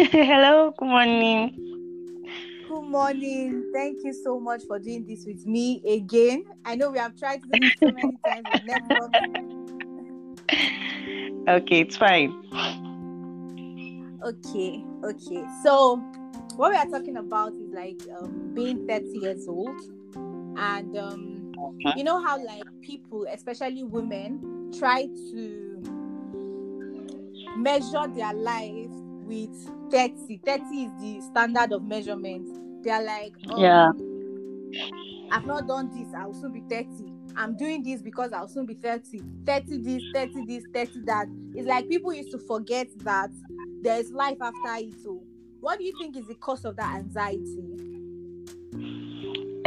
Hello, good morning. Good morning. Thank you so much for doing this with me again. I know we have tried to do this so many times. Okay, it's fine. Okay, okay. So, what we are talking about is like um, being 30 years old. And um, Uh-huh. you know how, like, people, especially women, try to measure their life with 30. 30 is the standard of measurement. They are like, oh, Yeah. I've not done this, I'll soon be 30. I'm doing this because I'll soon be 30. 30 this, 30 this, 30 that. It's like people used to forget that there is life after it. So, what do you think is the cause of that anxiety?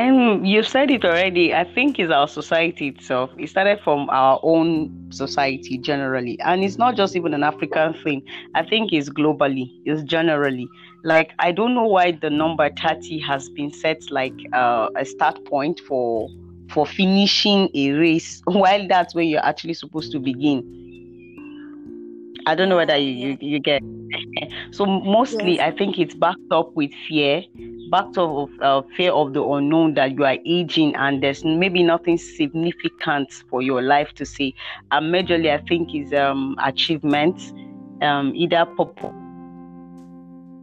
Um, you've said it already. I think it's our society itself. It started from our own society generally, and it's not just even an African thing. I think it's globally. It's generally. Like I don't know why the number thirty has been set like uh, a start point for for finishing a race, while that's where you're actually supposed to begin. I don't know whether you you, you get. so mostly, Yes. I think it's backed up with fear backed up of uh, fear of the unknown that you are aging and there's maybe nothing significant for your life to see. And majorly, I think is um achievements, um either purpose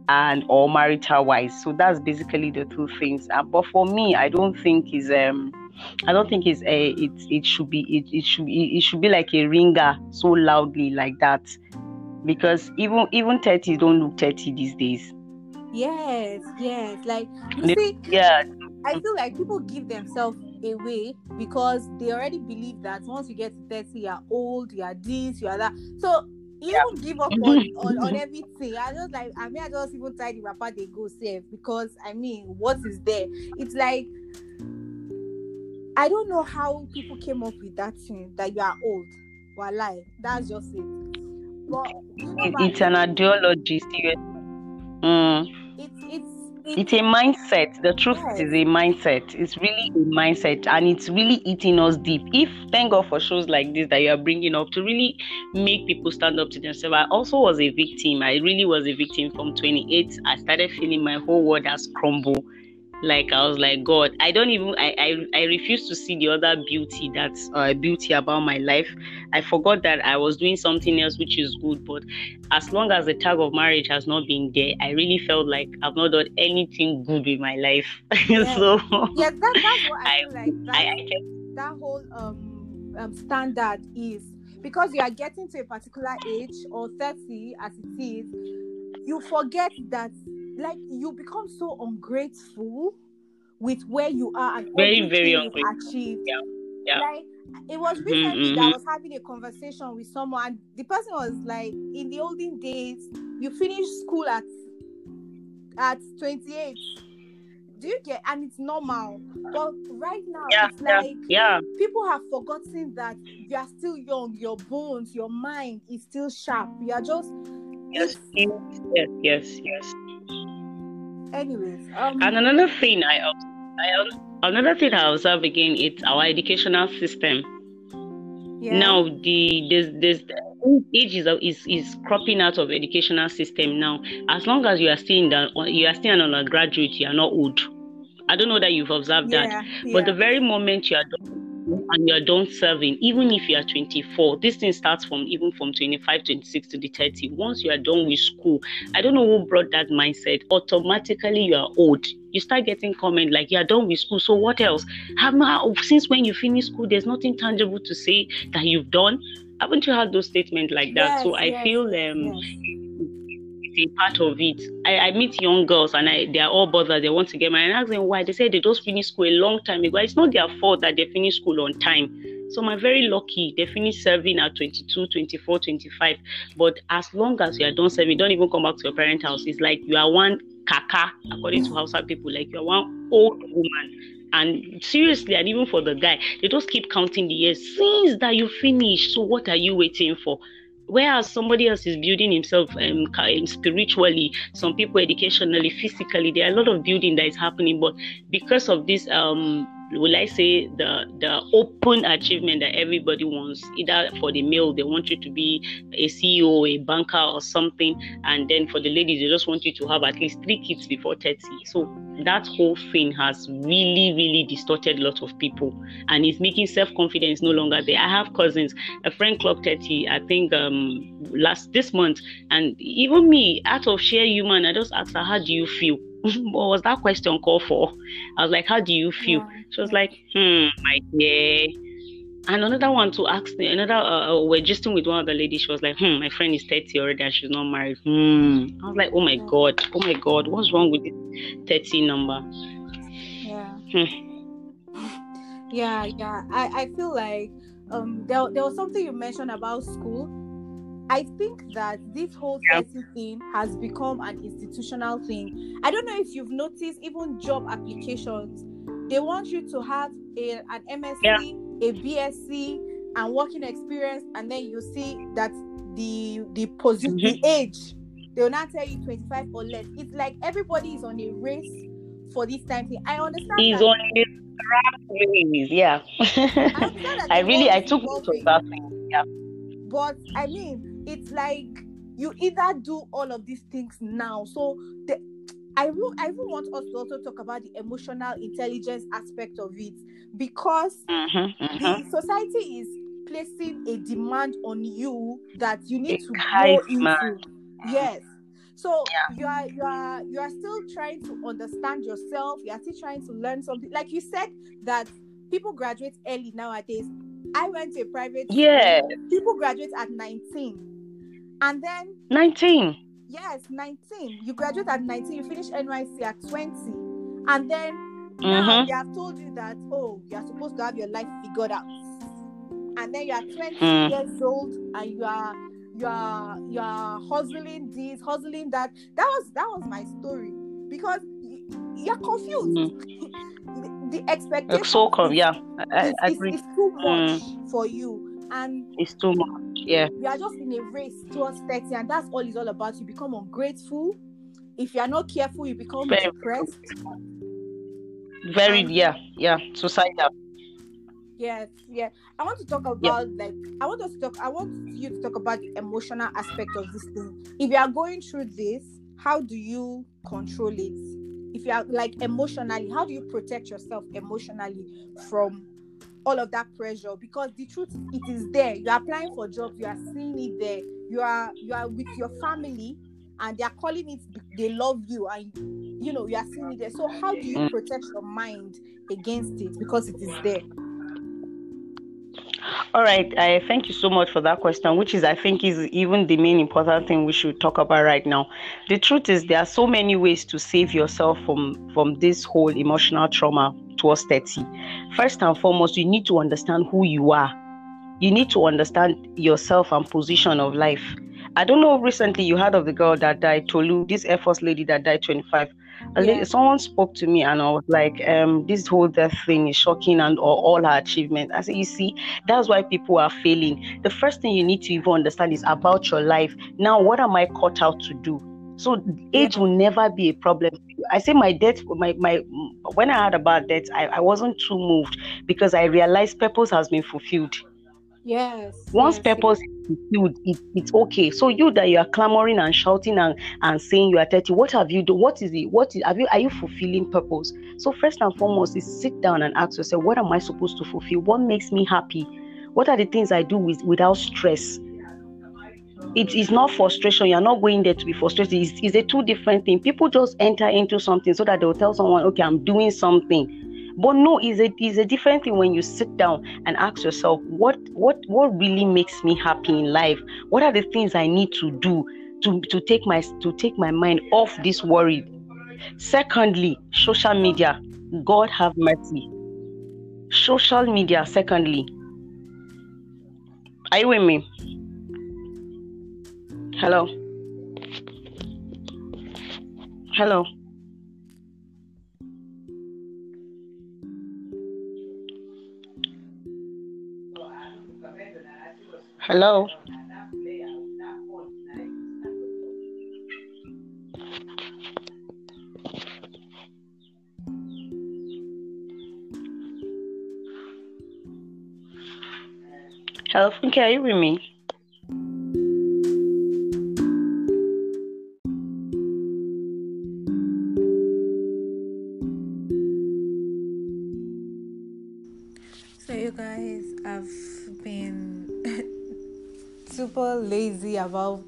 and or marital wise. So that's basically the two things. Uh, but for me, I don't think is um. I don't think it's a it it should be it, it should be it should be like a ringer so loudly like that because even even 30 don't look 30 these days Yes, yes. Like, you see, yeah I feel like people give themselves away because they already believe that once you get to 30, you're old, you are this, you are that. So you don't give up on, on, on everything. I just like I mean I just even tie the wrapper they go safe because I mean what is there? It's like I don't know how people came up with that thing that you are old. Walai, that's just it. But you know, It- it's an ideology serious. Mm. it's it's it's a mindset the truth Yes. is a mindset it's really a mindset and it's really eating us deep if thank god for shows like this that you are bringing up to really make people stand up to themselves i also was a victim i really was a victim from 28 i started feeling my whole world has crumbled like i was like god i don't even i i, I refuse to see the other beauty that's uh, beauty about my life i forgot that i was doing something else which is good but as long as the tag of marriage has not been there, I really felt like I've not done anything good in my life. so yes, that, that's what I, I- feel like. That, I, I that whole um, um standard is because you are getting to a particular age or 30 as it is you forget that like you become so ungrateful with where you are and Very, very ungrateful. achieved Yeah, yeah. like it was Mhm, recently that I mhm. was having a conversation with someone the person was like in the olden days you finish school at at 28 do you get and it's normal but right now yeah, it's yeah, like yeah, people have forgotten that you are still young your bones your mind is still sharp you are just yes, yes, yes, yes. anyways um And another thing I, I another thing I observe again, it's our educational system. yeah Now the there's there's age is, is is cropping out of educational system now. As long as you are still in the you are still an undergraduate, you are not old. I don't know that you've observed that. yeah, But the very moment you are done and you are done serving, even if you are 24, this thing starts from even from 25, 26 to the 30. Once you are done with school, I don't know who brought that mindset. Automatically you are old. You start getting comment like you are done with school. So what else? Have since when you finish school, there's nothing tangible to say that you've done. Haven't you had those statements like that? so I yes, feel um yes. A part of it. I, I meet young girls and I, they are all bothered. They want to get married. And I ask them why. They say they just finished school a long time ago. It's not their fault that they finished school on time. So I'm very lucky. They finished serving at 22, 24, 25. But as long as you are done serving, don't even come back to your parent house. It's like you are one kaka, according to Hausa people. Like you are one old woman. And seriously, and even for the guy, they just keep counting the years since that you finished. So what are you waiting for? Whereas somebody else is building himself um, um, spiritually some people educationally physically there are a lot of building that is happening. But because of this um will I say the the open achievement that everybody wants. Either for the male, they want you to be a CEO, a banker, or something, and then for the ladies, they just want you to have at least three kids before 30. So that whole thing has really, really distorted a lot of people, and it's making self-confidence no longer there. I have cousins, a friend clocked 30, I think um last this month, and even me, out of sheer human, I just asked her, "How do you feel?" what was that question called for? I was like, How do you feel? Yeah. She was like, Hmm, my dear. And another one to ask me, another, uh, uh we're just with one of the ladies. She was like, Hmm, my friend is 30 already and she's not married. Hmm. I was like, Oh my God, oh my God, what's wrong with this 30 number? Yeah. Hmm. Yeah, yeah. I, I feel like um there, there was something you mentioned about school I think that this whole yep. thing has become an institutional thing. I don't know if you've noticed, even job applications, they want you to have a, an MSc, yeah. a BSc, and working experience, and then you see that the the position, mm-hmm. the age, they will not tell you 25 or less. It's like everybody is on a race for this time thing. I understand. He's on a race, yeah. I, I really, I took note of that. Thing. Yeah. But I mean, it's like you either do all of these things now. So the I will I will want us to also talk about the emotional intelligence aspect of it because mm-hmm, mm-hmm. the society is placing a demand on you that you need to go into. Yes. So yeah. you are you are you are still trying to understand yourself. You are still trying to learn something. Like you said that people graduate early nowadays. I went to a private yeah. School. People graduate at 19 and then 19. Yes, 19. You graduate at 19, you finish NYSC at 20. And then mm-hmm. now they have told you that, oh, you're supposed to have your life figured out. And then you are 20 mm. years old and you are you are you are hustling this, hustling that. That was that was my story. Because you're confused. Mm. the, the expectation so com- yeah. I, is, I is, is too much mm. for you and it's too much. Yeah, you are just in a race towards 30, and that's all it's all about. You become ungrateful. If you are not careful, you become Very depressed. Very, and, yeah, yeah, suicidal. Yes, yeah. I want to talk about yeah. like I want us to talk. I want you to talk about the emotional aspect of this thing. If you are going through this, how do you control it? If you are like emotionally, how do you protect yourself emotionally from all of that pressure because the truth it is there. You are applying for jobs you are seeing it there. You are you are with your family and they are calling it they love you and you know you are seeing it there. So how do you mm. protect your mind against it? Because it is there. All right i thank you so much for that question which is i think is even the main important thing we should talk about right now. The truth is there are so many ways to save yourself from from this whole emotional trauma towards 30 first and foremost you need to understand who you are you need to understand yourself and position of life i don't know recently you heard of the girl that died tolu this air force lady that died 25 yeah. someone spoke to me and I was like, um, this whole death thing is shocking and or all her achievements. I said, you see, that's why people are failing. The first thing you need to even understand is about your life. Now, what am I cut out to do? So age will never be a problem. I say my death, my my when I heard about that, I, I wasn't too moved because I realized purpose has been fulfilled. Yes. Once yes, purpose yes. is fulfilled, it, it's okay. So you that you are clamoring and shouting and, and saying you are 30, what have you done? What is it? What is have you are you fulfilling purpose? So first and foremost is sit down and ask yourself, what am I supposed to fulfill? What makes me happy? What are the things I do with, without stress? It is not frustration. You're not going there to be frustrated. It's, it's a two different thing. People just enter into something so that they'll tell someone, okay, I'm doing something. But no, it's a, it's a different thing when you sit down and ask yourself, what what what really makes me happy in life? What are the things I need to do to, to take my to take my mind off this worry? Secondly, social media. God have mercy. Social media, secondly. Are you with me? Hello. Hello. Hello. Hello, Funke, are you with me? Been super lazy about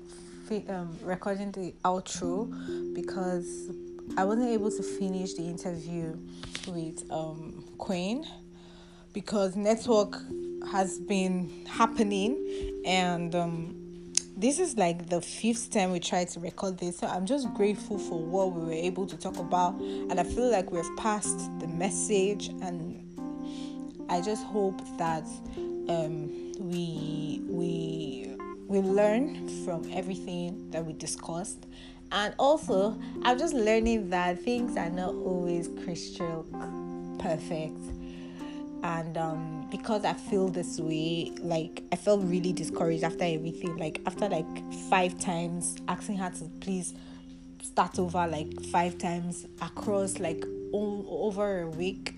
um, recording the outro because I wasn't able to finish the interview with um, Queen because network has been happening and um, this is like the fifth time we tried to record this. So i'm just grateful for what we were able to talk about and i feel like we've passed the message and I just hope that um, we we we learn from everything that we discussed, and also I'm just learning that things are not always crystal perfect, and um, because I feel this way, like I felt really discouraged after everything. Like after like five times asking her to please start over like five times across like over a week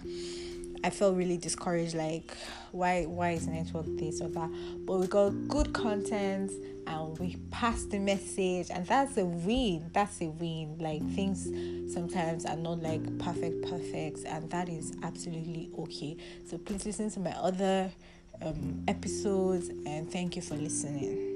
I felt really discouraged. Like, why why is network this or that? But we got good content and we passed the message, and that's a win. That's a win. Like things sometimes are not like perfect, perfect, and that is absolutely okay. So please listen to my other um, episodes, and thank you for listening.